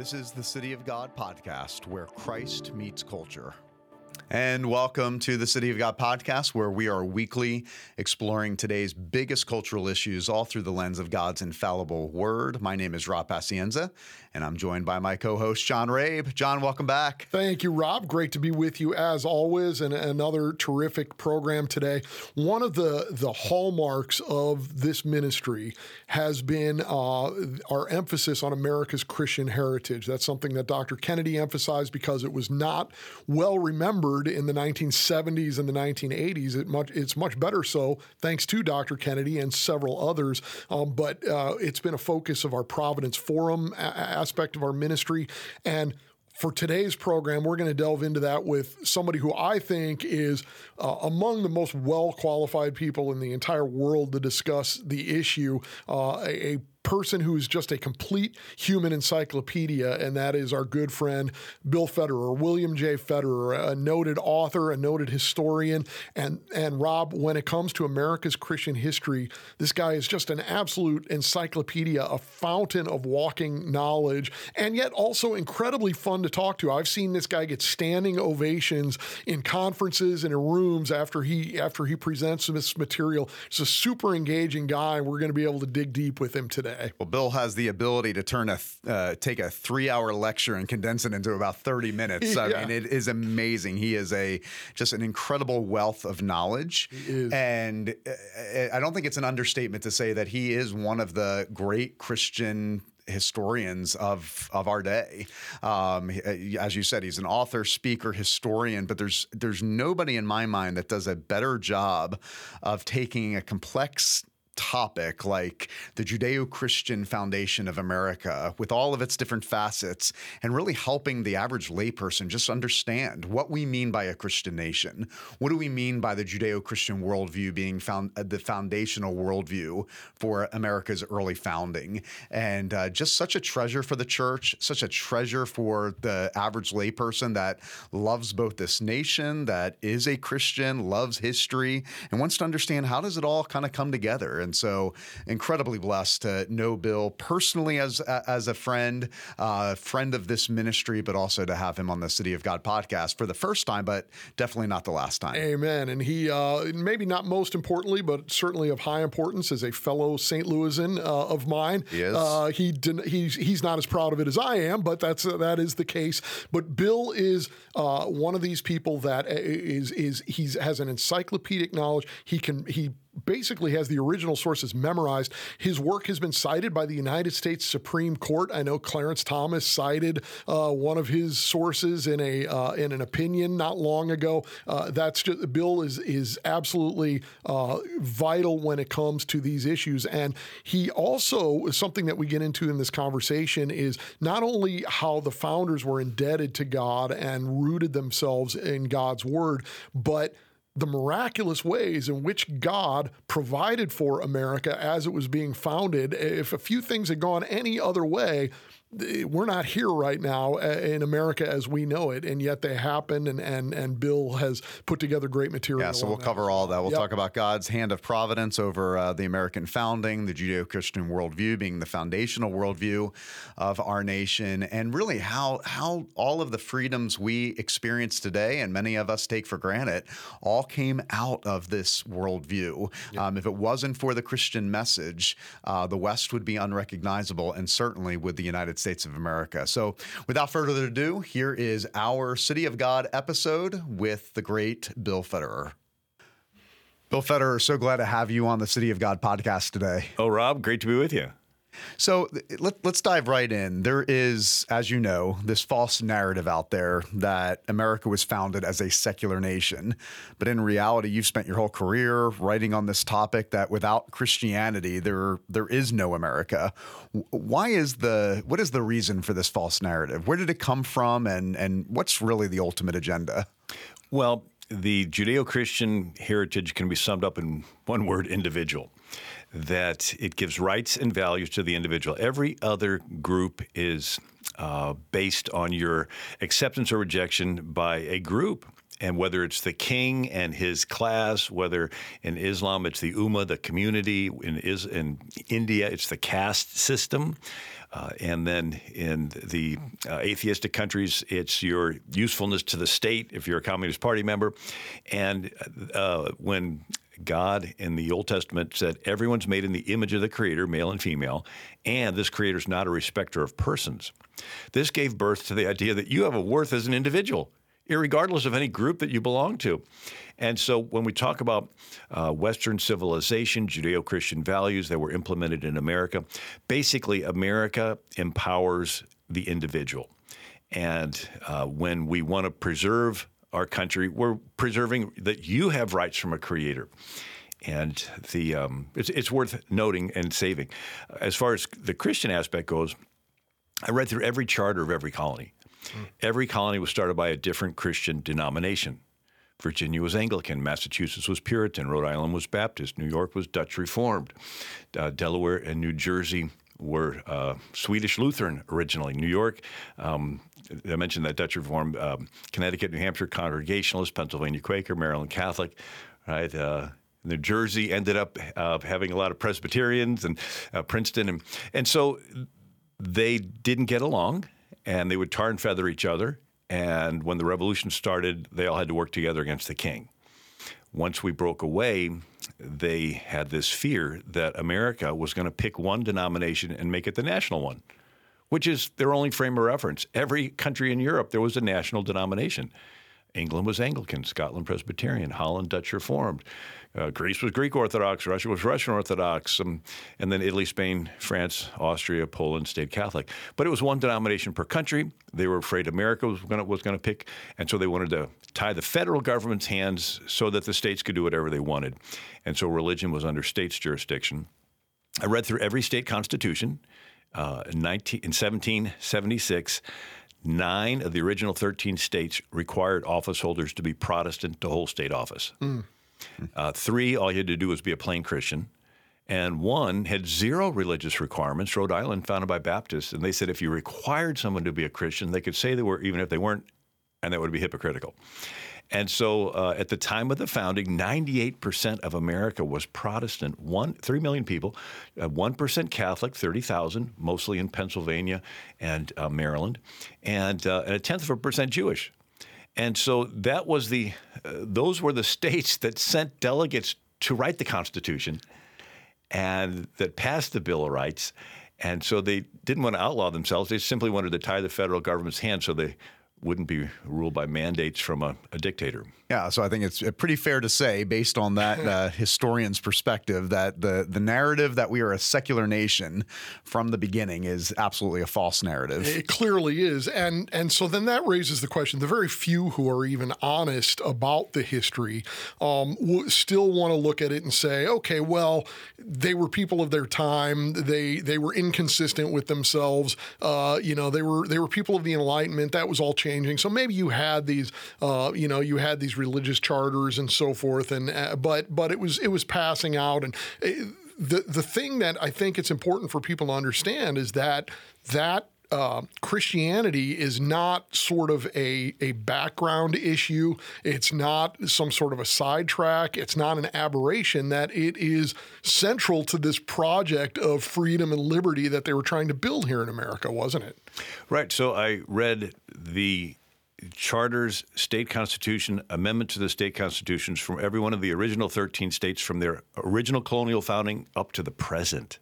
This is the City of God podcast where Christ meets culture. And welcome to the City of God podcast, where we are weekly exploring today's biggest cultural issues all through the lens of God's infallible word. My name is Rob Pacienza, and I'm joined by my co host, John Rabe. John, welcome back. Thank you, Rob. Great to be with you as always, and another terrific program today. One of the, the hallmarks of this ministry has been uh, our emphasis on America's Christian heritage. That's something that Dr. Kennedy emphasized because it was not well remembered in the 1970s and the 1980s. It much, it's much better so thanks to Dr. Kennedy and several others. Um, but uh, it's been a focus of our Providence Forum a- aspect of our ministry. And for today's program, we're going to delve into that with somebody who I think is uh, among the most well qualified people in the entire world to discuss the issue. Uh, a, a person who's just a complete human encyclopedia, and that is our good friend Bill Federer, William J. Federer, a noted author, a noted historian, and and Rob. When it comes to America's Christian history, this guy is just an absolute encyclopedia, a fountain of walking knowledge, and yet also incredibly fun to talk to. I've seen this guy get standing ovations in conferences and in rooms after he after he presents this material. He's a super engaging guy. We're going to be able to dig deep with him today. Well, Bill has the ability to turn a uh, take a three hour lecture and condense it into about thirty minutes. I Yeah. mean, it is amazing. He is a just an incredible wealth of knowledge, is. and uh, I don't think it's an understatement to say that he is one of the great Christian historians of of our day. Um, as you said, he's an author, speaker, historian. But there's there's nobody in my mind that does a better job of taking a complex topic like the Judeo Christian foundation of America with all of its different facets and really helping the average layperson just understand what we mean by a Christian nation. What do we mean by the Judeo Christian worldview being found uh, the foundational worldview for America's early founding? And uh, just such a treasure for the church, such a treasure for the average layperson that loves both this nation, that is a Christian, loves history, and wants to understand how does it all kind of come together. And so, incredibly blessed to know Bill personally as as a friend, uh, friend of this ministry, but also to have him on the City of God podcast for the first time, but definitely not the last time. Amen. And he, uh, maybe not most importantly, but certainly of high importance as a fellow St. Louisan uh, of mine. He is. Uh, he den- he's he's not as proud of it as I am, but that's uh, that is the case. But Bill is uh, one of these people that is is he's has an encyclopedic knowledge. He can he basically has the original sources memorized. His work has been cited by the United States Supreme Court. I know Clarence Thomas cited uh, one of his sources in a uh, in an opinion not long ago. Uh, that's just Bill is is absolutely uh, vital when it comes to these issues, and he also something that we get into in this conversation is not only how the founders were indebted to God and rooted themselves in God's word, but the miraculous ways in which God provided for America as it was being founded. If a few things had gone any other way, we're not here right now uh, in America as we know it, and yet they happened. And and and Bill has put together great material. Yeah, so we'll that. cover all that. We'll Yep. talk about God's hand of providence over uh, the American founding, the Judeo Christian worldview being the foundational worldview of our nation, and really how, how all of the freedoms we experience today and many of us take for granted all came out of this worldview. Um, if it wasn't for the Christian message, uh, the West would be unrecognizable, and certainly would the United States of America. So, without further ado, here is our City of God episode with the great Bill Federer. Bill Federer, so glad to have you on the City of God podcast today. Oh, Rob, great to be with you. So let, let's dive right in. There is, as you know, this false narrative out there that America was founded as a secular nation. But in reality, you've spent your whole career writing on this topic that without Christianity, there there is no America. Why is the what is the reason for this false narrative? Where did it come from and and what's really the ultimate agenda? Well, the Judeo Christian heritage can be summed up in one word individual. That it gives rights and values to the individual. Every other group is uh, based on your acceptance or rejection by a group. And whether it's the king and his class, whether in Islam it's the ummah, the community, in, is, in India it's the caste system, uh, and then in the uh, atheistic countries it's your usefulness to the state if you're a Communist Party member. And uh, when God in the Old Testament said everyone's made in the image of the Creator, male and female, and this Creator's not a respecter of persons. This gave birth to the idea that you have a worth as an individual, regardless of any group that you belong to. And so when we talk about uh, Western civilization, Judeo Christian values that were implemented in America, basically, America empowers the individual. And uh, when we want to preserve our country, we're preserving that you have rights from a creator. And the um, it's, it's worth noting and saving. As far as the Christian aspect goes, I read through every charter of every colony. Mm. Every colony was started by a different Christian denomination. Virginia was Anglican, Massachusetts was Puritan, Rhode Island was Baptist, New York was Dutch Reformed, uh, Delaware and New Jersey were uh, Swedish Lutheran originally. New York, um, I mentioned that Dutch Reformed, um, Connecticut, New Hampshire Congregationalist, Pennsylvania Quaker, Maryland Catholic, right? Uh, New Jersey ended up uh, having a lot of Presbyterians and uh, Princeton, and and so they didn't get along, and they would tar and feather each other. And when the revolution started, they all had to work together against the king. Once we broke away, they had this fear that America was going to pick one denomination and make it the national one, which is their only frame of reference. Every country in Europe, there was a national denomination. England was Anglican, Scotland Presbyterian, Holland Dutch Reformed. Uh, Greece was Greek Orthodox, Russia was Russian Orthodox, um, and then Italy, Spain, France, Austria, Poland stayed Catholic. But it was one denomination per country. They were afraid America was going was to pick, and so they wanted to tie the federal government's hands so that the states could do whatever they wanted. And so religion was under states' jurisdiction. I read through every state constitution uh, in, 19, in 1776. Nine of the original 13 states required office holders to be Protestant to hold state office. Mm. Uh, three, all you had to do was be a plain Christian. And one had zero religious requirements, Rhode Island, founded by Baptists. And they said if you required someone to be a Christian, they could say they were, even if they weren't, and that would be hypocritical. And so uh, at the time of the founding, 98% of America was Protestant, one, 3 million people, uh, 1% Catholic, 30,000, mostly in Pennsylvania and uh, Maryland, and, uh, and a tenth of a percent Jewish. And so that was the, uh, those were the states that sent delegates to write the Constitution and that passed the Bill of Rights. And so they didn't want to outlaw themselves. They simply wanted to tie the federal government's hands so they wouldn't be ruled by mandates from a, a, dictator. Yeah, so I think it's uh, pretty fair to say, based on that uh, historian's perspective, that the the narrative that we are a secular nation from the beginning is absolutely a false narrative. It clearly is, and and so then that raises the question: the very few who are even honest about the history um, still want to look at it and say, okay, well, they were people of their time. They they were inconsistent with themselves. Uh, you know, they were they were people of the Enlightenment. That was all changing. So maybe you had these, uh, you know, you had these religious charters and so forth, and uh, but but it was it was passing out and. It, uh, the, the thing that I think it's important for people to understand is that that uh, Christianity is not sort of a, a background issue. It's not some sort of a sidetrack. It's not an aberration, that it is central to this project of freedom and liberty that they were trying to build here in America, wasn't it? Right. So I read the charters, state constitution, amendment to the state constitutions from every one of the original 13 states from their original colonial founding up to the present.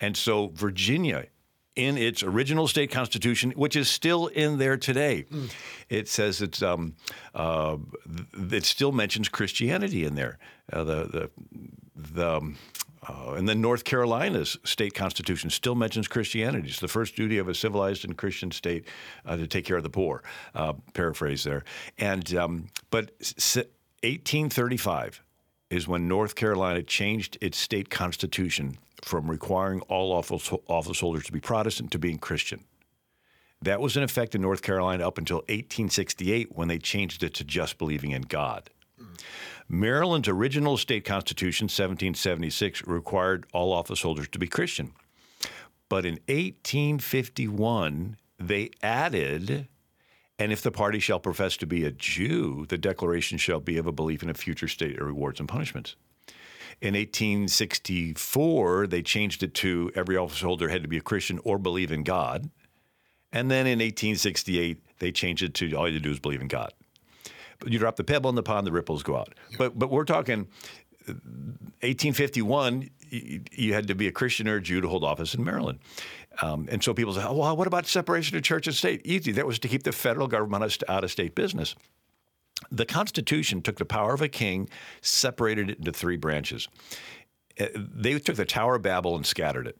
And so Virginia, in its original state constitution, which is still in there today, mm. it says it's um, uh, it still mentions Christianity in there. Uh, the the the um, uh, and then North Carolina's state constitution still mentions Christianity. It's the first duty of a civilized and Christian state uh, to take care of the poor. Uh, paraphrase there. And um, but 1835 is when North Carolina changed its state constitution from requiring all office, office holders to be Protestant to being Christian. That was in effect in North Carolina up until 1868 when they changed it to just believing in God. Maryland's original state constitution, 1776, required all office holders to be Christian. But in 1851, they added, and if the party shall profess to be a Jew, the declaration shall be of a belief in a future state of rewards and punishments. In 1864, they changed it to every office holder had to be a Christian or believe in God. And then in 1868, they changed it to all you do is believe in God. You drop the pebble in the pond, the ripples go out. But but we're talking 1851. You had to be a Christian or a Jew to hold office in Maryland. Um, and so people say, oh, well, what about separation of church and state? Easy. That was to keep the federal government out of state business. The Constitution took the power of a king, separated it into three branches. Uh, they took the Tower of Babel and scattered it.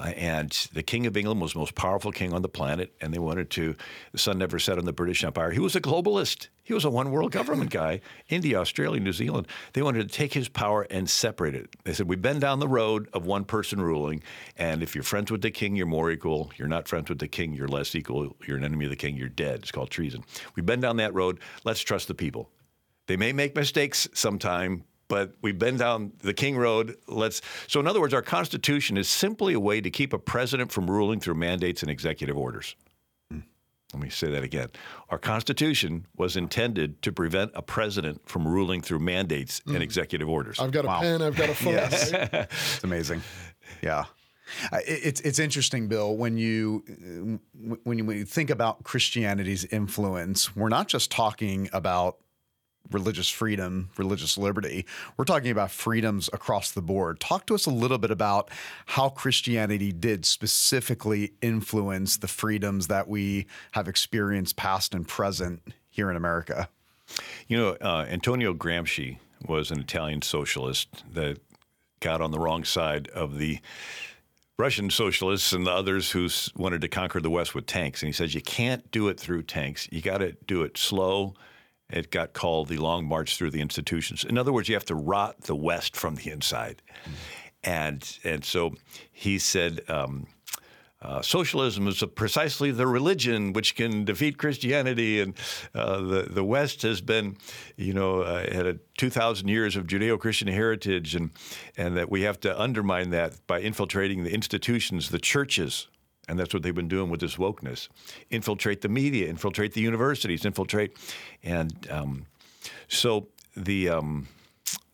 Uh, and the King of England was the most powerful king on the planet, and they wanted to. The sun never set on the British Empire. He was a globalist. He was a one world government guy. India, Australia, New Zealand. They wanted to take his power and separate it. They said, We've been down the road of one person ruling, and if you're friends with the king, you're more equal. You're not friends with the king, you're less equal. You're an enemy of the king, you're dead. It's called treason. We've been down that road. Let's trust the people. They may make mistakes sometime, but we've been down the King Road. Let's. So, in other words, our Constitution is simply a way to keep a president from ruling through mandates and executive orders. Hmm. Let me say that again. Our Constitution was intended to prevent a president from ruling through mandates mm. and executive orders. I've got a wow. pen. I've got a phone. yes. it's amazing. Yeah. It's it's interesting, Bill. When you when you think about Christianity's influence, we're not just talking about religious freedom, religious liberty. We're talking about freedoms across the board. Talk to us a little bit about how Christianity did specifically influence the freedoms that we have experienced past and present here in America. You know, uh, Antonio Gramsci was an Italian socialist that got on the wrong side of the Russian socialists and the others who wanted to conquer the West with tanks. And he says, you can't do it through tanks. You got to do it slow it got called the Long March Through the Institutions. In other words, you have to rot the West from the inside. Mm-hmm. And, and so he said, um, uh, socialism is precisely the religion which can defeat Christianity, and uh, the the West has been, you know, uh, had a two thousand years of Judeo-Christian heritage, and and that we have to undermine that by infiltrating the institutions, the churches, and that's what they've been doing with this wokeness infiltrate the media, infiltrate the universities, infiltrate. And um, so the, um,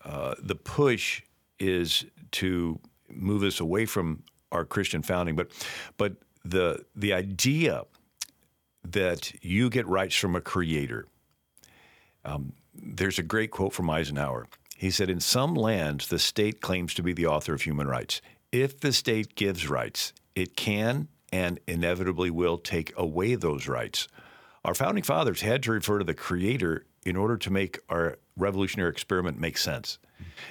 uh, the push is to move us away from our Christian founding. But, but the, the idea that you get rights from a creator, um, there's a great quote from Eisenhower. He said, In some lands, the state claims to be the author of human rights. If the state gives rights, it can and inevitably will take away those rights. Our founding fathers had to refer to the Creator in order to make our revolutionary experiment make sense.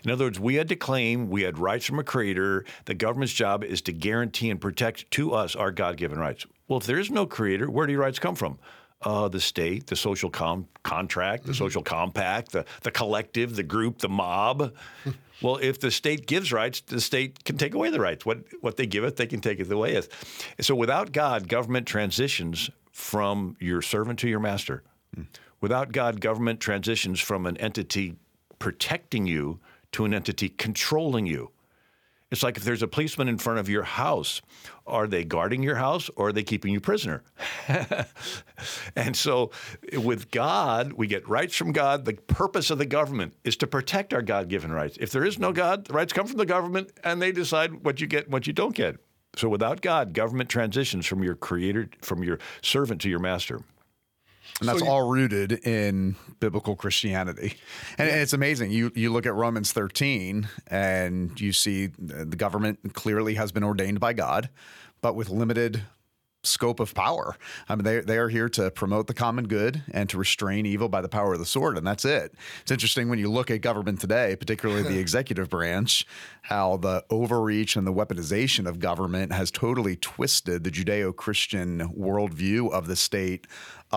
In other words, we had to claim we had rights from a creator. The government's job is to guarantee and protect to us our God given rights. Well, if there is no creator, where do your rights come from? Uh, the state, the social com- contract, the mm-hmm. social compact, the, the collective, the group, the mob. Well, if the state gives rights, the state can take away the rights. What what they give it, they can take it away. So without God, government transitions from your servant to your master. Mm. Without God, government transitions from an entity protecting you to an entity controlling you. It's like if there's a policeman in front of your house, are they guarding your house or are they keeping you prisoner? and so with God, we get rights from God. The purpose of the government is to protect our God given rights. If there is no God, the rights come from the government and they decide what you get and what you don't get. So without God, government transitions from your creator, from your servant to your master. And that's so you, all rooted in biblical Christianity. And it's amazing. You you look at Romans 13 and you see the government clearly has been ordained by God, but with limited scope of power. I mean, they, they are here to promote the common good and to restrain evil by the power of the sword, and that's it. It's interesting when you look at government today, particularly the executive branch, how the overreach and the weaponization of government has totally twisted the Judeo Christian worldview of the state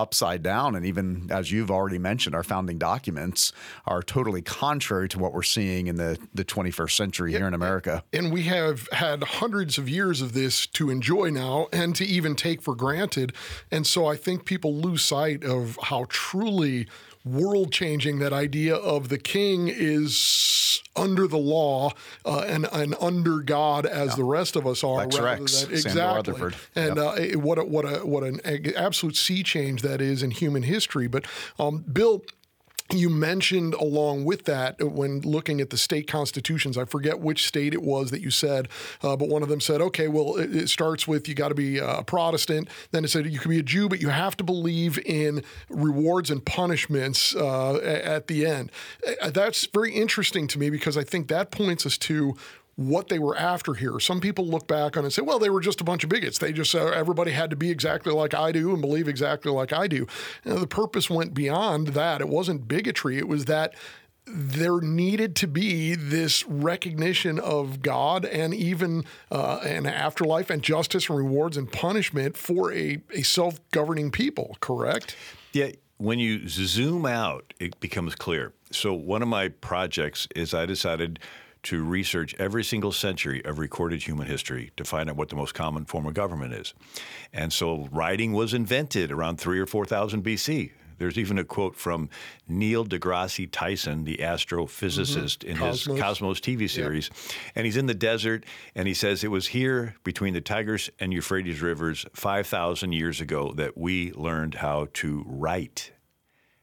upside down. And even as you've already mentioned, our founding documents are totally contrary to what we're seeing in the, the 21st century here in America. And we have had hundreds of years of this to enjoy now and to even take for granted. And so I think people lose sight of how truly world changing that idea of the king is under the law uh, and, and under God as the rest of us are. Lex Rex, than- exactly. Rutherford. And uh, what a, what a what an absolute sea change that is in human history. But um, Bill. You mentioned along with that when looking at the state constitutions, I forget which state it was that you said, uh, but one of them said, okay, well, it, it starts with you got to be a Protestant. Then it said you can be a Jew, but you have to believe in rewards and punishments uh, at the end. That's very interesting to me because I think that points us to what they were after here. Some people look back on it and say, well, they were just a bunch of bigots. They just, uh, everybody had to be exactly like I do and believe exactly like I do. You know, the purpose went beyond that. It wasn't bigotry, it was that there needed to be this recognition of God and even uh, an afterlife and justice and rewards and punishment for a, a self governing people, correct? Yeah, when you zoom out, it becomes clear. So, one of my projects is I decided to research every single century of recorded human history to find out what the most common form of government is. And so, writing was invented around three or 4,000 BC. There's even a quote from Neil deGrasse Tyson, the astrophysicist, mm-hmm. in his Cosmos. Cosmos TV series. And he's in the desert, and he says, It was here between the Tigris and Euphrates rivers 5,000 years ago that we learned how to write.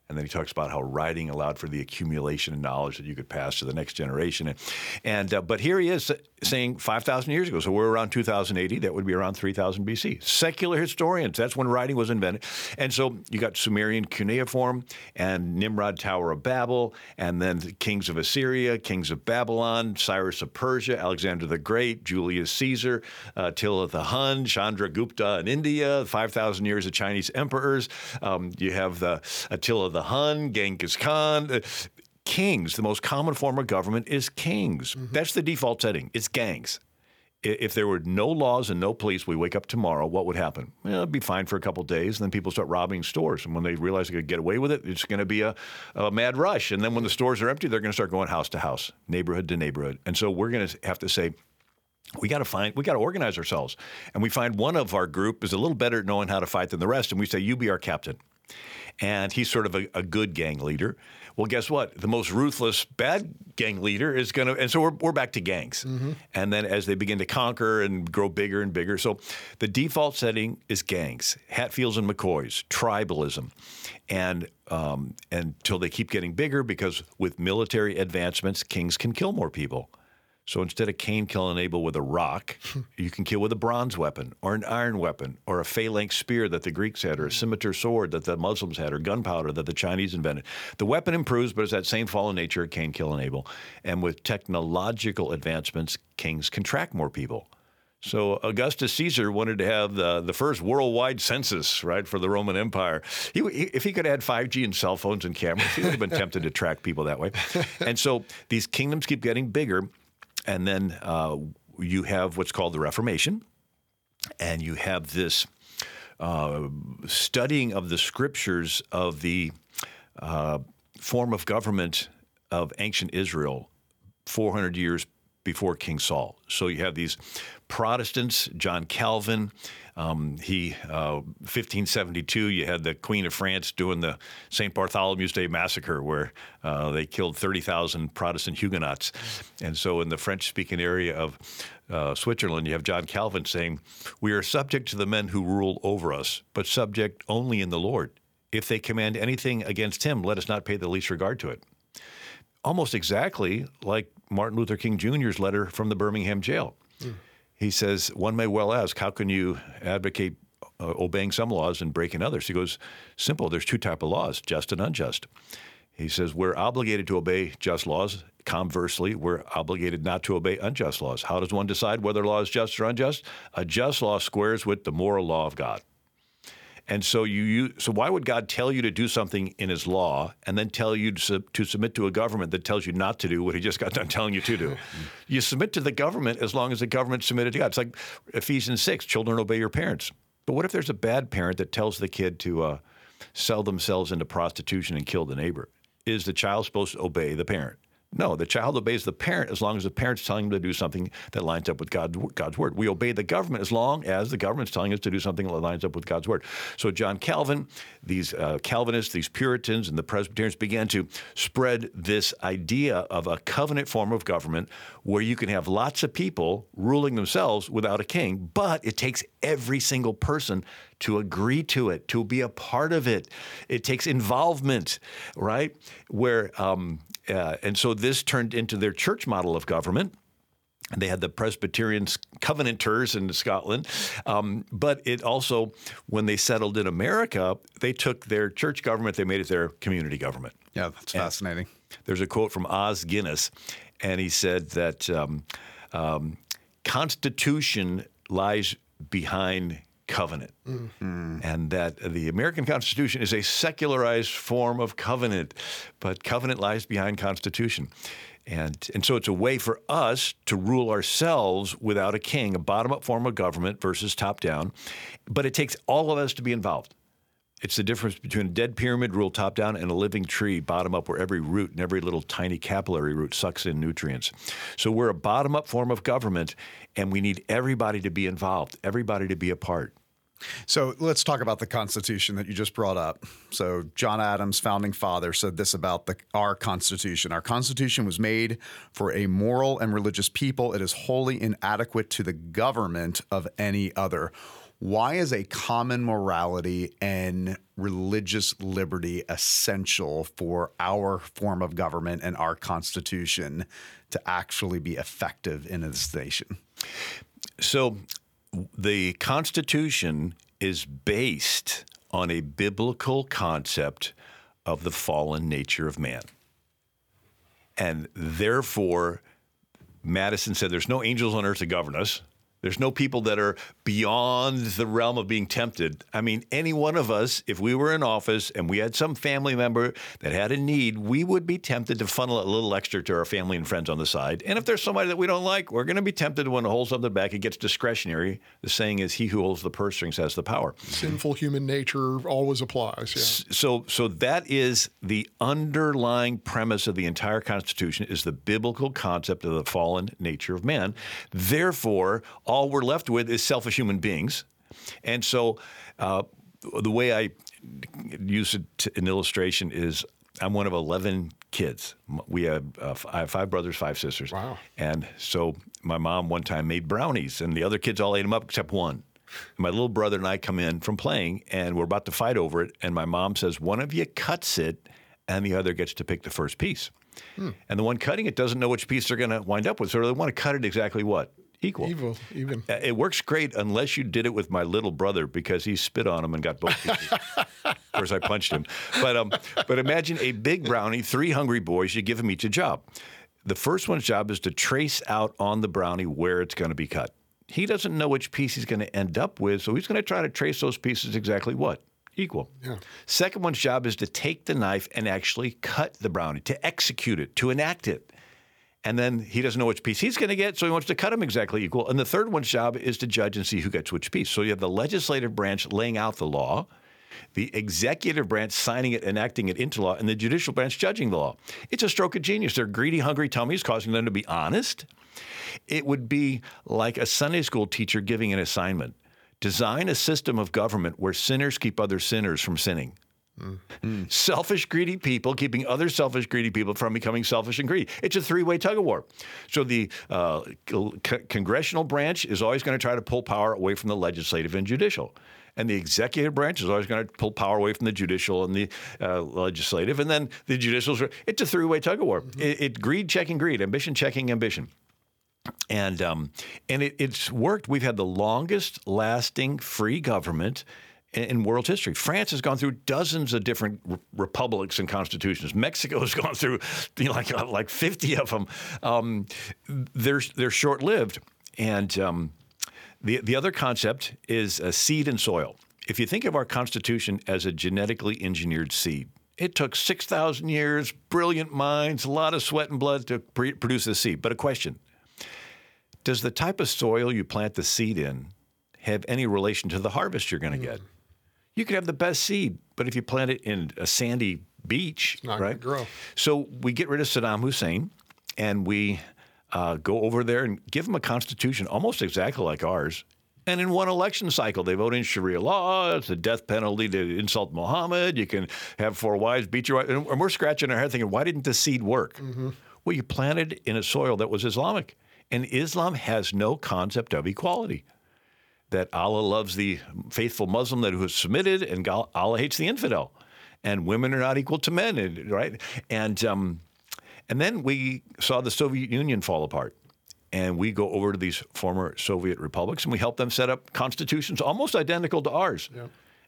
And then he talks about how writing allowed for the accumulation of knowledge that you could pass to the next generation. And, and uh, but here he is saying 5,000 years ago. So we're around 2080. That would be around 3000 BC. Secular historians. That's when writing was invented. And so you got Sumerian cuneiform and Nimrod Tower of Babel, and then the kings of Assyria, kings of Babylon, Cyrus of Persia, Alexander the Great, Julius Caesar, uh, Attila the Hun, Chandragupta in India, 5,000 years of Chinese emperors. Um, you have the Attila the Hun, Genghis Khan. Uh, kings, the most common form of government is kings. That's the default setting. It's gangs. If there were no laws and no police, we wake up tomorrow, what would happen? Well, it'd be fine for a couple of days, and then people start robbing stores. And when they realize they could get away with it, it's going to be a, a mad rush. And then when the stores are empty, they're going to start going house to house, neighborhood to neighborhood. And so we're going to have to say, we got to find we got to organize ourselves and we find one of our group is a little better at knowing how to fight than the rest and we say you be our captain and he's sort of a, a good gang leader. Well guess what? The most ruthless bad gang leader is going to and so we're, we're back to gangs. And then as they begin to conquer and grow bigger and bigger so the default setting is gangs hatfields and mccoys tribalism. And um, until they keep getting bigger because with military advancements kings can kill more people so instead of Cain killing Abel with a rock, you can kill with a bronze weapon or an iron weapon or a phalanx spear that the Greeks had or a scimitar sword that the Muslims had or gunpowder that the Chinese invented. The weapon improves, but it's that same fallen nature of Cain killing Abel. And with technological advancements, kings can track more people. So Augustus Caesar wanted to have the, the first worldwide census, right, for the Roman Empire. He, he, if he could have had 5G and cell phones and cameras, he would have been tempted to track people that way. And so these kingdoms keep getting bigger, and then uh, you have what's called the Reformation, and you have this uh, studying of the scriptures of the uh, form of government of ancient Israel 400 years before King Saul. So you have these Protestants, John Calvin. Um, he, uh, 1572, you had the Queen of France doing the St. Bartholomew's Day massacre, where uh, they killed 30,000 Protestant Huguenots. And so, in the French-speaking area of uh, Switzerland, you have John Calvin saying, "We are subject to the men who rule over us, but subject only in the Lord. If they command anything against Him, let us not pay the least regard to it." almost exactly like Martin Luther King Jr.'s letter from the Birmingham jail. He says, One may well ask, how can you advocate uh, obeying some laws and breaking others? He goes, Simple, there's two type of laws, just and unjust. He says, We're obligated to obey just laws. Conversely, we're obligated not to obey unjust laws. How does one decide whether law is just or unjust? A just law squares with the moral law of God. And so you, you so why would God tell you to do something in His law and then tell you to, to submit to a government that tells you not to do what He just got done telling you to do? you submit to the government as long as the government submitted to God. It's like Ephesians six: children obey your parents. But what if there's a bad parent that tells the kid to uh, sell themselves into prostitution and kill the neighbor? Is the child supposed to obey the parent? No, the child obeys the parent as long as the parent's telling him to do something that lines up with God's, God's word. We obey the government as long as the government's telling us to do something that lines up with God's word. So John Calvin, these uh, Calvinists, these Puritans, and the Presbyterians began to spread this idea of a covenant form of government where you can have lots of people ruling themselves without a king, but it takes every single person to agree to it, to be a part of it. It takes involvement, right? Where um, uh, and so this turned into their church model of government. They had the Presbyterian Covenanters in Scotland. Um, but it also, when they settled in America, they took their church government, they made it their community government. Yeah, that's and fascinating. There's a quote from Os Guinness, and he said that um, um, Constitution lies behind covenant. Mm-hmm. And that the American Constitution is a secularized form of covenant, but covenant lies behind Constitution. And, and so it's a way for us to rule ourselves without a king, a bottom up form of government versus top down. But it takes all of us to be involved. It's the difference between a dead pyramid rule top down and a living tree bottom up, where every root and every little tiny capillary root sucks in nutrients. So we're a bottom up form of government, and we need everybody to be involved, everybody to be a part. So let's talk about the Constitution that you just brought up. So John Adams, founding father, said this about the, our Constitution. Our Constitution was made for a moral and religious people. It is wholly inadequate to the government of any other. Why is a common morality and religious liberty essential for our form of government and our Constitution to actually be effective in this nation? So the Constitution is based on a biblical concept of the fallen nature of man. And therefore, Madison said there's no angels on earth to govern us. There's no people that are beyond the realm of being tempted. I mean, any one of us, if we were in office and we had some family member that had a need, we would be tempted to funnel a little extra to our family and friends on the side. And if there's somebody that we don't like, we're going to be tempted to want to hold something back. It gets discretionary. The saying is, "He who holds the purse strings has the power." Sinful human nature always applies. Yeah. So, so that is the underlying premise of the entire Constitution: is the biblical concept of the fallen nature of man. Therefore all we're left with is selfish human beings. And so uh, the way I use it in illustration is I'm one of 11 kids. We have, uh, I have five brothers, five sisters. Wow. And so my mom one time made brownies, and the other kids all ate them up except one. My little brother and I come in from playing, and we're about to fight over it. And my mom says, One of you cuts it, and the other gets to pick the first piece. Hmm. And the one cutting it doesn't know which piece they're going to wind up with. So they want to cut it exactly what? Equal. Evil, even. Uh, it works great unless you did it with my little brother because he spit on him and got both pieces. of course, I punched him. But um, but imagine a big brownie, three hungry boys. You give them each a job. The first one's job is to trace out on the brownie where it's going to be cut. He doesn't know which piece he's going to end up with, so he's going to try to trace those pieces exactly what equal. Yeah. Second one's job is to take the knife and actually cut the brownie, to execute it, to enact it and then he doesn't know which piece he's going to get, so he wants to cut them exactly equal. And the third one's job is to judge and see who gets which piece. So you have the legislative branch laying out the law, the executive branch signing it, enacting it into law, and the judicial branch judging the law. It's a stroke of genius. They're greedy, hungry tummies, causing them to be honest. It would be like a Sunday school teacher giving an assignment. Design a system of government where sinners keep other sinners from sinning. Mm. Selfish, greedy people keeping other selfish, greedy people from becoming selfish and greedy. It's a three way tug of war. So the uh, congressional branch is always going to try to pull power away from the legislative and judicial. And the executive branch is always going to pull power away from the judicial and the uh, legislative. And then the judicial, it's a three way tug of war. Mm-hmm. It, it, greed checking greed, ambition checking ambition and um, and it, it's worked. We've had the longest lasting free government in world history. France has gone through dozens of different re- republics and constitutions. Mexico has gone through you know, like uh, like 50 of them. Um, they're they're short lived, and um, the the other concept is a seed and soil. If you think of our Constitution as a genetically engineered seed, it took 6,000 years, brilliant minds, a lot of sweat and blood to pre- produce this seed. But a question Does the type of soil you plant the seed in have any relation to the harvest you're going to mm. get? You could have the best seed, but if you plant it in a sandy beach, not right? grow. So we get rid of Saddam Hussein, and we uh, go over there and give them a constitution almost exactly like ours. And in one election cycle, they vote in Sharia law. It's a death penalty to insult Muhammad. You can have four wives, beat your wife. And we're scratching our head thinking, why didn't the seed work? Well, you planted in a soil that was Islamic. And Islam has no concept of equality. That Allah loves the faithful Muslim that who is submitted, and Allah hates the infidel. And women are not equal to men, right? And um, and then we saw the Soviet Union fall apart. And we go over to these former Soviet republics and we help them set up constitutions almost identical to ours.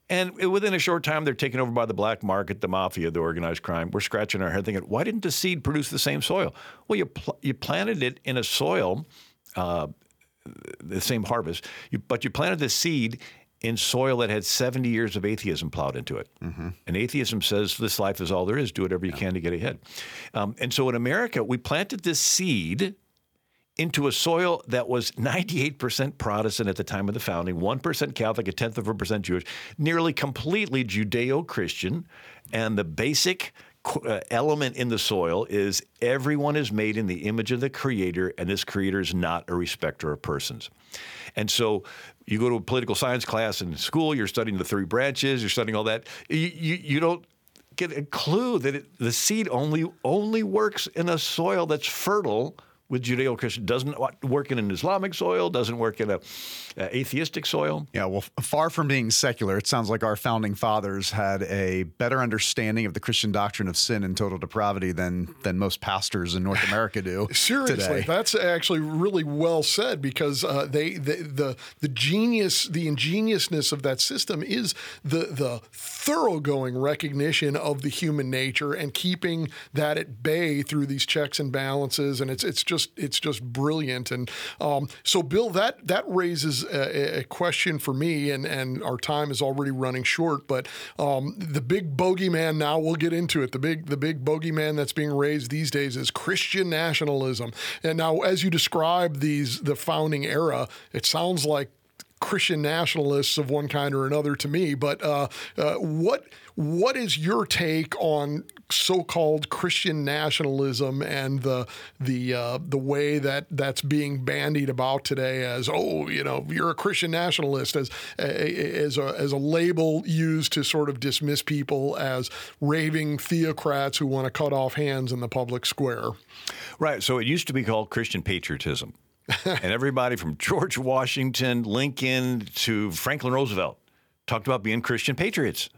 And within a short time, they're taken over by the black market, the mafia, the organized crime. We're scratching our head thinking, why didn't the seed produce the same soil? Well, you, pl- you planted it in a soil, uh, the same harvest, you, but you planted the seed in soil that had 70 years of atheism plowed into it. And atheism says this life is all there is, do whatever you can to get ahead. Um, and so in America, we planted this seed into a soil that was 98% Protestant at the time of the founding, 1% Catholic, a tenth of a percent Jewish, nearly completely Judeo Christian. And the basic uh, element in the soil is everyone is made in the image of the Creator, and this Creator is not a respecter of persons. And so you go to a political science class in school, you're studying the three branches, you're studying all that. You, you, you don't get a clue that it, the seed only only works in a soil that's fertile with Judeo-Christian. Doesn't work in an Islamic soil. Doesn't work in a, a atheistic soil. Yeah, well, far from being secular, it sounds like our founding fathers had a better understanding of the Christian doctrine of sin and total depravity than than most pastors in North America do. Seriously, today. that's actually really well said because uh, they the, the the genius, the ingeniousness of that system is the the thoroughgoing recognition of the human nature and keeping that at bay through these checks and balances, and it's it's just it's just brilliant. And um, so, Bill, that that raises a, a question for me, and and our time is already running short. But um, the big bogeyman now, we'll get into it. The big the big bogeyman that's being raised these days is Christian nationalism. And now, as you describe these the founding era, it sounds like Christian nationalists of one kind or another to me. But uh, uh, what what is your take on so-called Christian nationalism and the the uh, the way that that's being bandied about today as oh you know you're a Christian nationalist as as a, as a label used to sort of dismiss people as raving theocrats who want to cut off hands in the public square. Right. So it used to be called Christian patriotism, and everybody from George Washington, Lincoln to Franklin Roosevelt talked about being Christian patriots.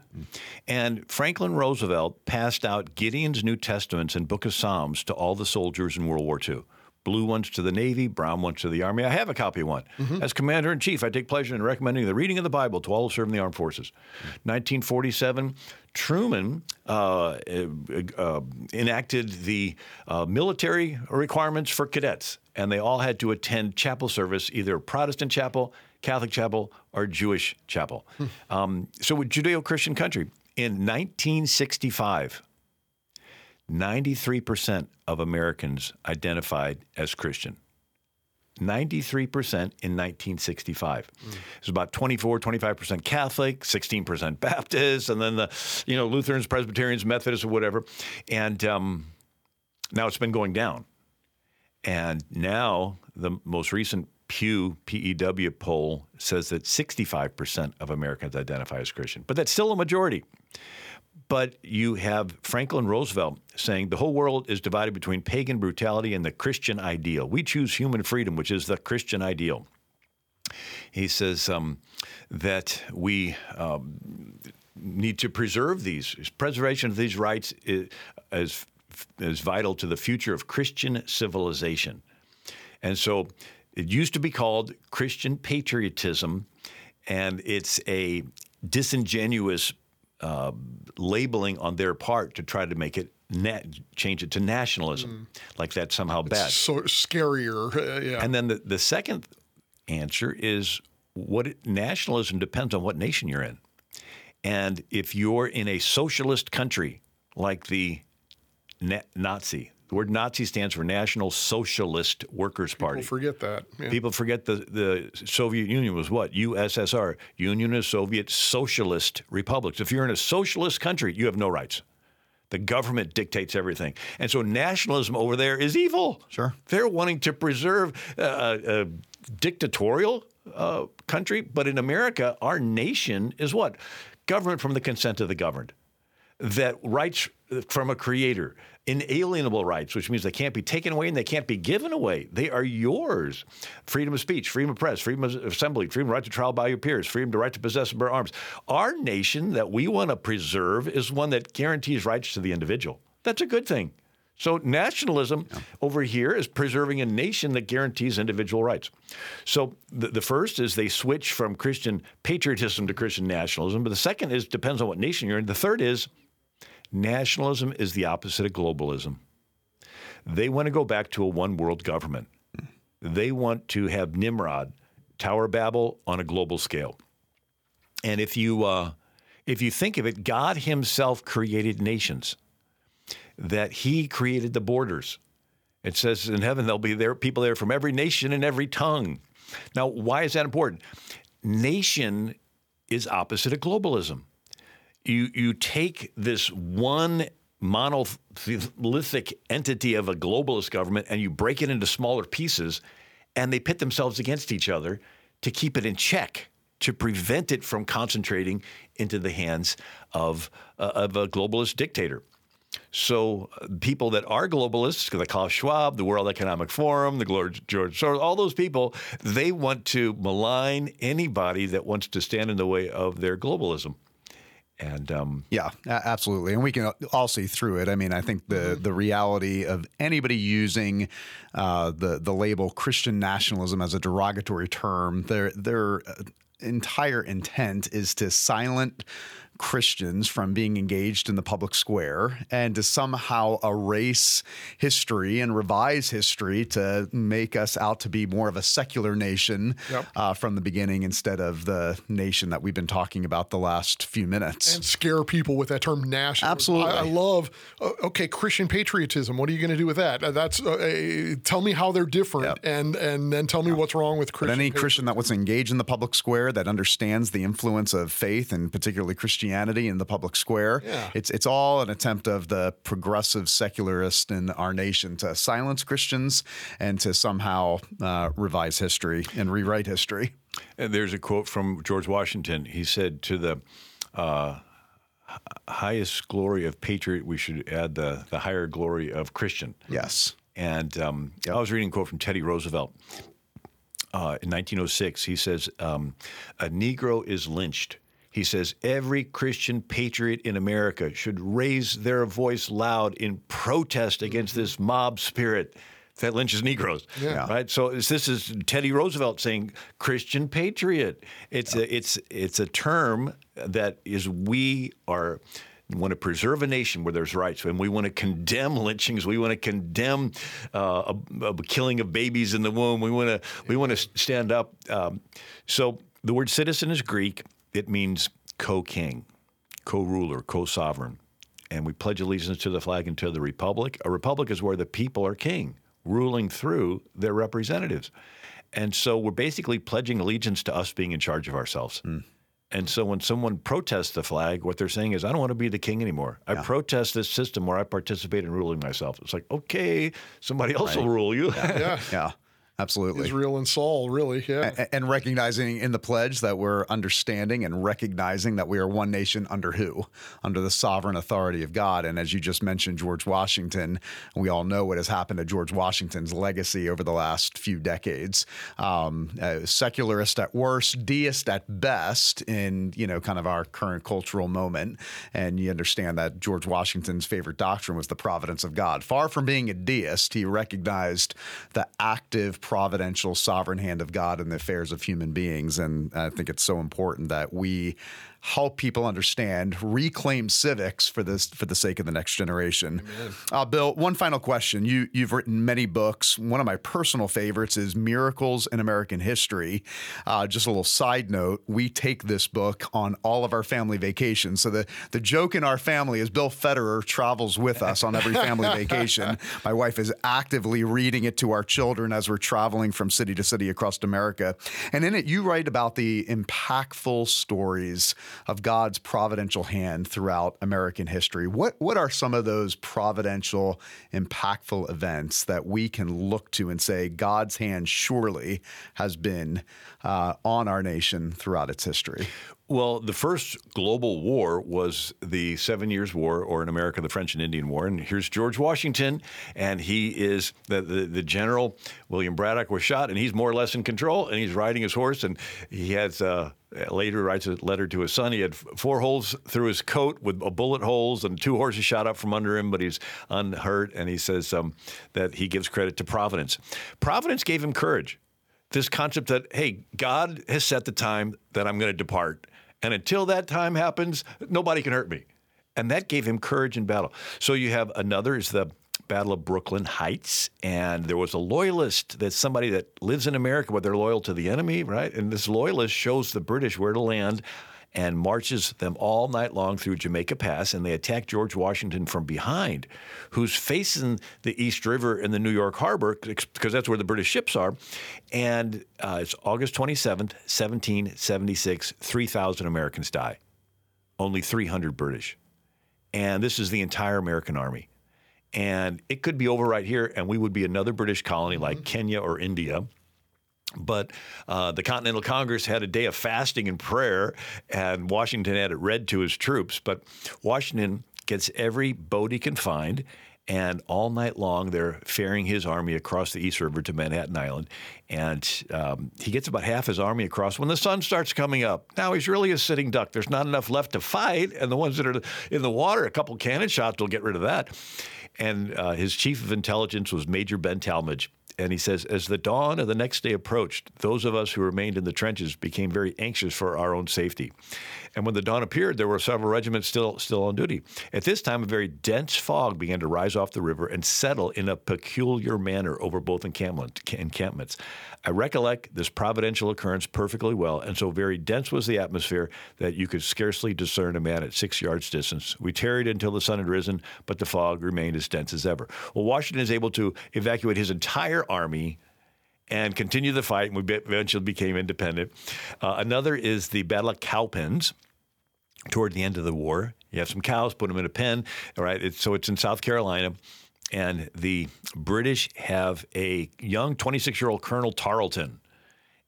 And Franklin Roosevelt passed out Gideon's New Testaments and Book of Psalms to all the soldiers in World War II. Blue ones to the Navy, brown ones to the Army. I have a copy of one. As Commander in Chief, I take pleasure in recommending the reading of the Bible to all who serve in the armed forces. 1947, Truman uh, uh, enacted the uh, military requirements for cadets, and they all had to attend chapel service, either Protestant chapel, Catholic chapel, or Jewish chapel. Um, so, with Judeo Christian country, in 1965, 93% of Americans identified as Christian. 93% in 1965. It was about 24, 25% Catholic, 16% Baptist, and then the, you know, Lutherans, Presbyterians, Methodists, or whatever. And um, now it's been going down. And now the most recent Pew PEW poll says that 65% of Americans identify as Christian, but that's still a majority. But you have Franklin Roosevelt saying the whole world is divided between pagan brutality and the Christian ideal. We choose human freedom, which is the Christian ideal. He says um, that we um, need to preserve these. Preservation of these rights is, is, is vital to the future of Christian civilization. And so it used to be called Christian patriotism, and it's a disingenuous uh, labeling on their part to try to make it na- change it to nationalism, like that's somehow bad. So scarier, uh, yeah. And then the, the second answer is what it, nationalism depends on what nation you're in. And if you're in a socialist country like the na- Nazi, the word Nazi stands for National Socialist Workers Party. People forget that. Yeah. People forget the, the Soviet Union was what? USSR, Union of Soviet Socialist Republics. If you're in a socialist country, you have no rights. The government dictates everything. And so nationalism over there is evil. Sure. They're wanting to preserve uh, a dictatorial uh, country, but in America, our nation is what? Government from the consent of the governed. That rights from a creator, inalienable rights, which means they can't be taken away and they can't be given away. They are yours. Freedom of speech, freedom of press, freedom of assembly, freedom of right to trial by your peers, freedom to right to possess and bear arms. Our nation that we want to preserve is one that guarantees rights to the individual. That's a good thing. So nationalism yeah. over here is preserving a nation that guarantees individual rights. So the, the, first is they switch from Christian patriotism to Christian nationalism, but the second is depends on what nation you're in. The third is nationalism is the opposite of globalism. They want to go back to a one world government. They want to have Nimrod, Tower Babel on a global scale. And if you uh, if you think of it, God Himself created nations that he created the borders. It says in heaven there'll be there people there from every nation and every tongue. Now, why is that important? Nation is opposite of globalism. You you take this one monolithic entity of a globalist government and you break it into smaller pieces and they pit themselves against each other to keep it in check to prevent it from concentrating into the hands of, uh, of a globalist dictator. So uh, people that are globalists, the Klaus Schwab, the World Economic Forum, the George Soros, all those people, they want to malign anybody that wants to stand in the way of their globalism. And um, yeah, absolutely, and we can all see through it. I mean, I think the mm-hmm. the reality of anybody using uh, the the label Christian nationalism as a derogatory term, their their uh, entire intent is to silent Christians from being engaged in the public square and to somehow erase history and revise history to make us out to be more of a secular nation yep. uh, from the beginning instead of the nation that we've been talking about the last few minutes. And scare people with that term national. Absolutely. I, I love, uh, okay, Christian patriotism. What are you going to do with that? Uh, that's uh, tell me how they're different yep. and, and then tell me what's wrong with Christian. But any Christian that wants to engage in the public square that understands the influence of faith and particularly Christianity Christianity in the public square. Yeah. It's it's all an attempt of the progressive secularist in our nation to silence Christians and to somehow uh, revise history and rewrite history. And there's a quote from George Washington. He said, "To the uh, highest glory of patriot, we should add the the higher glory of Christian." Yes. And um, yep. I was reading a quote from Teddy Roosevelt. Uh, in 1906, he says, um, "A Negro is lynched he says every Christian patriot in America should raise their voice loud in protest against this mob spirit that lynches Negroes. Yeah. Right. So this is Teddy Roosevelt saying Christian patriot. It's yeah. a, it's it's a term that is we are want to preserve a nation where there's rights, and we want to condemn lynchings. We want to condemn uh, a, a, killing of babies in the womb. We want to we want to stand up. Um, so the word citizen is Greek. It means co king, co ruler, co sovereign. And we pledge allegiance to the flag and to the republic. A republic is where the people are king, ruling through their representatives. And so we're basically pledging allegiance to us being in charge of ourselves. Mm. And so when someone protests the flag, what they're saying is, I don't want to be the king anymore. I yeah. protest this system where I participate in ruling myself. It's like, okay, somebody else right. will rule you. Yeah. yeah. yeah. Absolutely. Israel and Saul, really, yeah. And, and, recognizing in the pledge that we're understanding and recognizing that we are one nation under who? Under the sovereign authority of God. And as you just mentioned, George Washington, we all know what has happened to George Washington's legacy over the last few decades. Um, secularist at worst, deist at best in, you know, kind of our current cultural moment. And you understand that George Washington's favorite doctrine was the providence of God. Far from being a deist, he recognized the active providential sovereign hand of God in the affairs of human beings. And I think it's so important that we help people understand, reclaim civics for this for the sake of the next generation. Uh, Bill, one final question. You you've written many books. One of my personal favorites is Miracles in American History. Uh, just a little side note: we take this book on all of our family vacations. So the the joke in our family is Bill Federer travels with us on every family vacation. My wife is actively reading it to our children as we're traveling from city to city across America. And in it, you write about the impactful stories of God's providential hand throughout American history. What what are some of those providential, impactful events that we can look to and say God's hand surely has been uh, on our nation throughout its history? Well, the first global war was the Seven Years' War, or in America, the French and Indian War. And here's George Washington, and he is the, the, the, general. William Braddock was shot, and he's more or less in control, and he's riding his horse, and he has. Uh, later writes a letter to his son. He had four holes through his coat with bullet holes, and two horses shot up from under him, but he's unhurt. And he says um, that he gives credit to Providence. Providence gave him courage. This concept that, hey, God has set the time that I'm going to depart and until that time happens, nobody can hurt me. And that gave him courage in battle. So you have another is the Battle of Brooklyn Heights, and there was a loyalist that's somebody that lives in America, but they're loyal to the enemy, right? And this loyalist shows the British where to land and marches them all night long through Jamaica Pass, and they attack George Washington from behind, who's facing the East River in the New York Harbor, because that's where the British ships are. And uh, it's August 27th, 1776, 3,000 Americans die, only 300 British. And this is the entire American army. And it could be over right here, and we would be another British colony like mm-hmm. Kenya or India but uh, the Continental Congress had a day of fasting and prayer, and Washington had it read to his troops. But Washington gets every boat he can find, and all night long they're ferrying his army across the East River to Manhattan Island. And um, he gets about half his army across when the sun starts coming up. Now he's really a sitting duck. There's not enough left to fight, and the ones that are in the water, a couple cannon shots will get rid of that. And uh, his chief of intelligence was Major Ben Tallmadge and he says, as the dawn of the next day approached, those of us who remained in the trenches became very anxious for our own safety. And when the dawn appeared, there were several regiments still still on duty. At this time, a very dense fog began to rise off the river and settle in a peculiar manner over both encampments. I recollect this providential occurrence perfectly well, and so very dense was the atmosphere that you could scarcely discern a man at six yards distance. We tarried until the sun had risen, but the fog remained as dense as ever. Well, Washington is able to evacuate his entire army and continue the fight, and we eventually became independent. Uh, another is the Battle of Cowpens toward the end of the war. You have some cows, put them in a pen, all right? It's, so it's in South Carolina and the British have a young 26 year old Colonel Tarleton.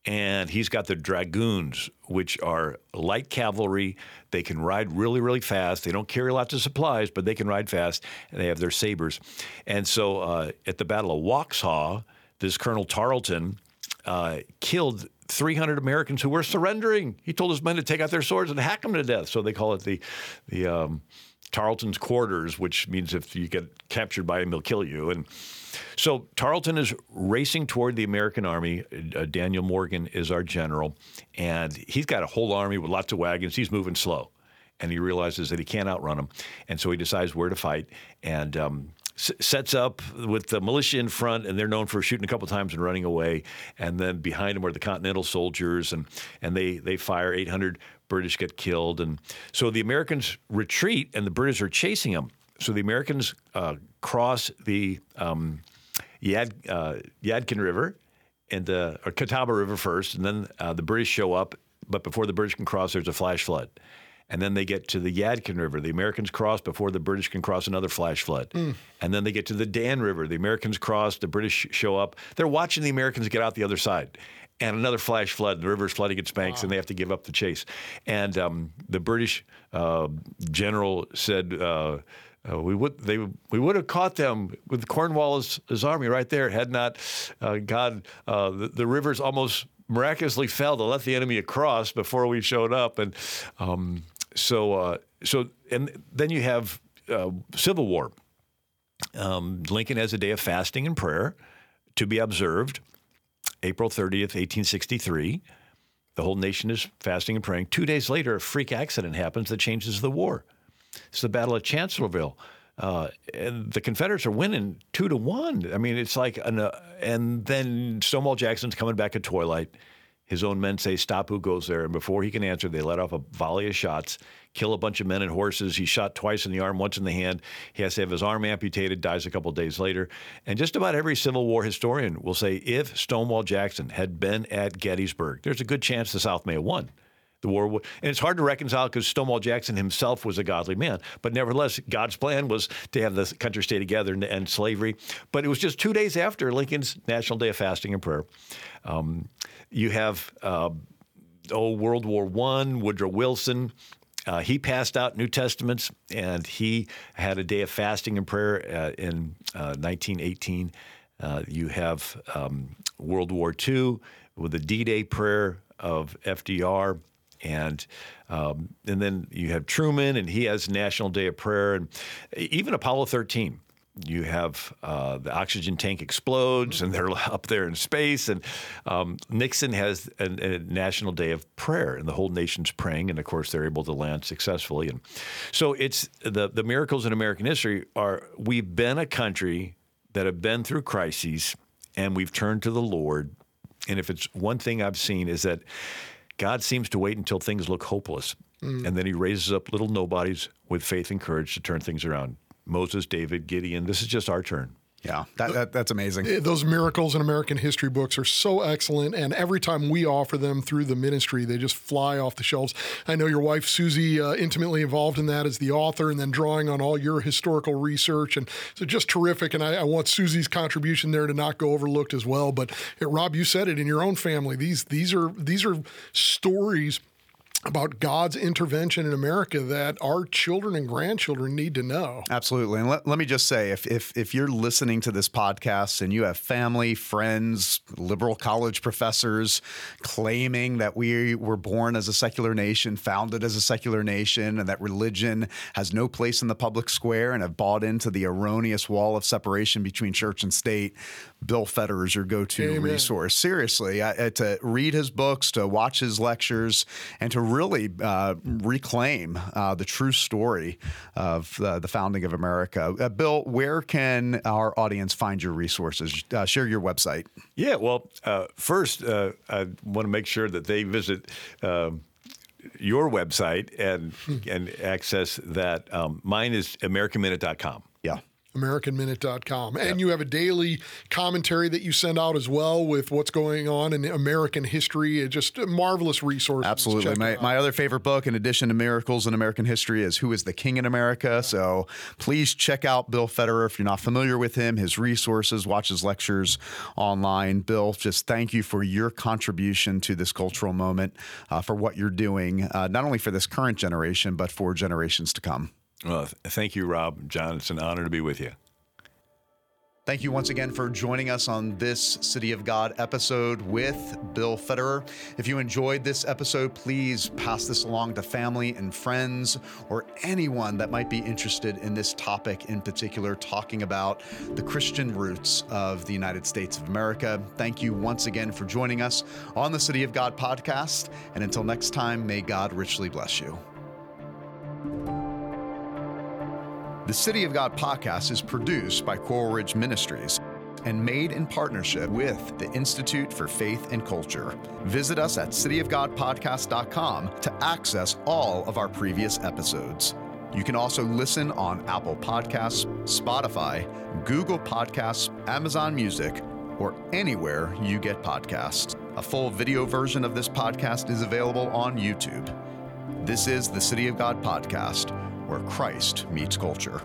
And he's got the dragoons, which are light cavalry. They can ride really, really fast. They don't carry lots of supplies, but they can ride fast, and they have their sabers. And so uh, at the Battle of Waxhaw, this Colonel Tarleton uh, killed 300 Americans who were surrendering. He told his men to take out their swords and hack them to death. So they call it the the um, Tarleton's quarters, which means if you get captured by him, he'll kill you. And so Tarleton is racing toward the American army. Uh, Daniel Morgan is our general, and he's got a whole army with lots of wagons. He's moving slow, and he realizes that he can't outrun them, and so he decides where to fight. And um, sets up with the militia in front, and they're known for shooting a couple times and running away. And then behind them are the Continental soldiers, and and they they fire 800 British get killed. And so the Americans retreat and the British are chasing them. So the Americans uh, cross the um, Yad, uh, Yadkin River and the or Catawba River first, and then uh, the British show up. But before the British can cross, there's a flash flood. And then they get to the Yadkin River. The Americans cross before the British can cross another flash flood. Mm. And then they get to the Dan River. The Americans cross, the British show up. They're watching the Americans get out the other side and another flash flood. The river's flooding its banks, wow. and they have to give up the chase. And um, the British uh, general said. Uh, uh, we would they we would have caught them with Cornwallis' army right there had not uh, God uh, the, the, rivers almost miraculously fell to let the enemy across before we showed up and um, so uh, so and then you have uh, Civil War. Um, Lincoln has a day of fasting and prayer to be observed. April 30th, 1863. The whole nation is fasting and praying. Two days later, a freak accident happens that changes the war. It's the Battle of Chancellorsville. Uh, and the Confederates are winning two to one. I mean, it's like, an, uh, and then Stonewall Jackson's coming back at twilight. His own men say, Stop who goes there. And before he can answer, they let off a volley of shots, kill a bunch of men and horses. He's shot twice in the arm, once in the hand. He has to have his arm amputated, dies a couple days later. And just about every Civil War historian will say if Stonewall Jackson had been at Gettysburg, there's a good chance the South may have won the war. And it's hard to reconcile because Stonewall Jackson himself was a godly man, but nevertheless, God's plan was to have the country stay together and end slavery. But it was just two days after Lincoln's National Day of Fasting and Prayer. Um, you have uh, oh World War One, Woodrow Wilson. Uh, he passed out New Testaments, and he had a day of fasting and prayer uh, in 1918. Uh, uh, you have um, World War II with the D-Day prayer of FDR, and um, and then you have Truman, and he has National Day of Prayer, and even Apollo 13 you have uh, the oxygen tank explodes and they're up there in space. And um, Nixon has a, a, national day of prayer, and the whole nation's praying. And of course, they're able to land successfully. And so it's the, the miracles in American history are we've been a country that have been through crises and we've turned to the Lord. And if it's one thing I've seen is that God seems to wait until things look hopeless. Mm. And then he raises up little nobodies with faith and courage to turn things around. Moses, David, Gideon. This is just our turn. Yeah, that, that, that's amazing. Eh, those miracles in American history books are so excellent. And every time we offer them through the ministry, they just fly off the shelves. I know your wife, Susie, uh, intimately involved in that as the author and then drawing on all your historical research. And so just terrific. And I, I want Susie's contribution there to not go overlooked as well. But eh, Rob, you said it in your own family. These, these, are, these are stories about God's intervention in America that our children and grandchildren need to know. Absolutely. And let, let me just say if, if, if you're listening to this podcast and you have family, friends, liberal college professors claiming that we were born as a secular nation, founded as a secular nation, and that religion has no place in the public square and have bought into the erroneous wall of separation between church and state, Bill Federer is your go to Amen. resource. Seriously, uh, to read his books, to watch his lectures, and to really uh, reclaim uh, the true story of uh, the founding of America. Uh, Bill, where can our audience find your resources? Uh, share your website. Yeah, well, first, I want to make sure that they visit. Um, your website and and access that. Um, mine is AmericanMinute.com. Yeah. AmericanMinute.com. And yep. you have a daily commentary that you send out as well with what's going on in American history. It's just a marvelous resource. Absolutely. My, my other favorite book, in addition to Miracles in American History, is Who is the King in America? So please check out Bill Federer if you're not familiar with him, his resources, watch his lectures online. Bill, just thank you for your contribution to this cultural moment, uh, for what you're doing, uh, not only for this current generation, but for generations to come. Well, thank you, Rob. John, it's an honor to be with you. Thank you once again for joining us on this City of God episode with Bill Federer. If you enjoyed this episode, please pass this along to family and friends or anyone that might be interested in this topic in particular, talking about the Christian roots of the United States of America. Thank you once again for joining us on the City of God podcast. And until next time, may God richly bless you. The City of God podcast is produced by Coral Ridge Ministries and made in partnership with the Institute for Faith and Culture. Visit us at cityofgodpodcast.com to access all of our previous episodes. You can also listen on Apple Podcasts, Spotify, Google Podcasts, Amazon Music, or anywhere you get podcasts. A full video version of this podcast is available on YouTube. This is the City of God podcast where Christ meets culture.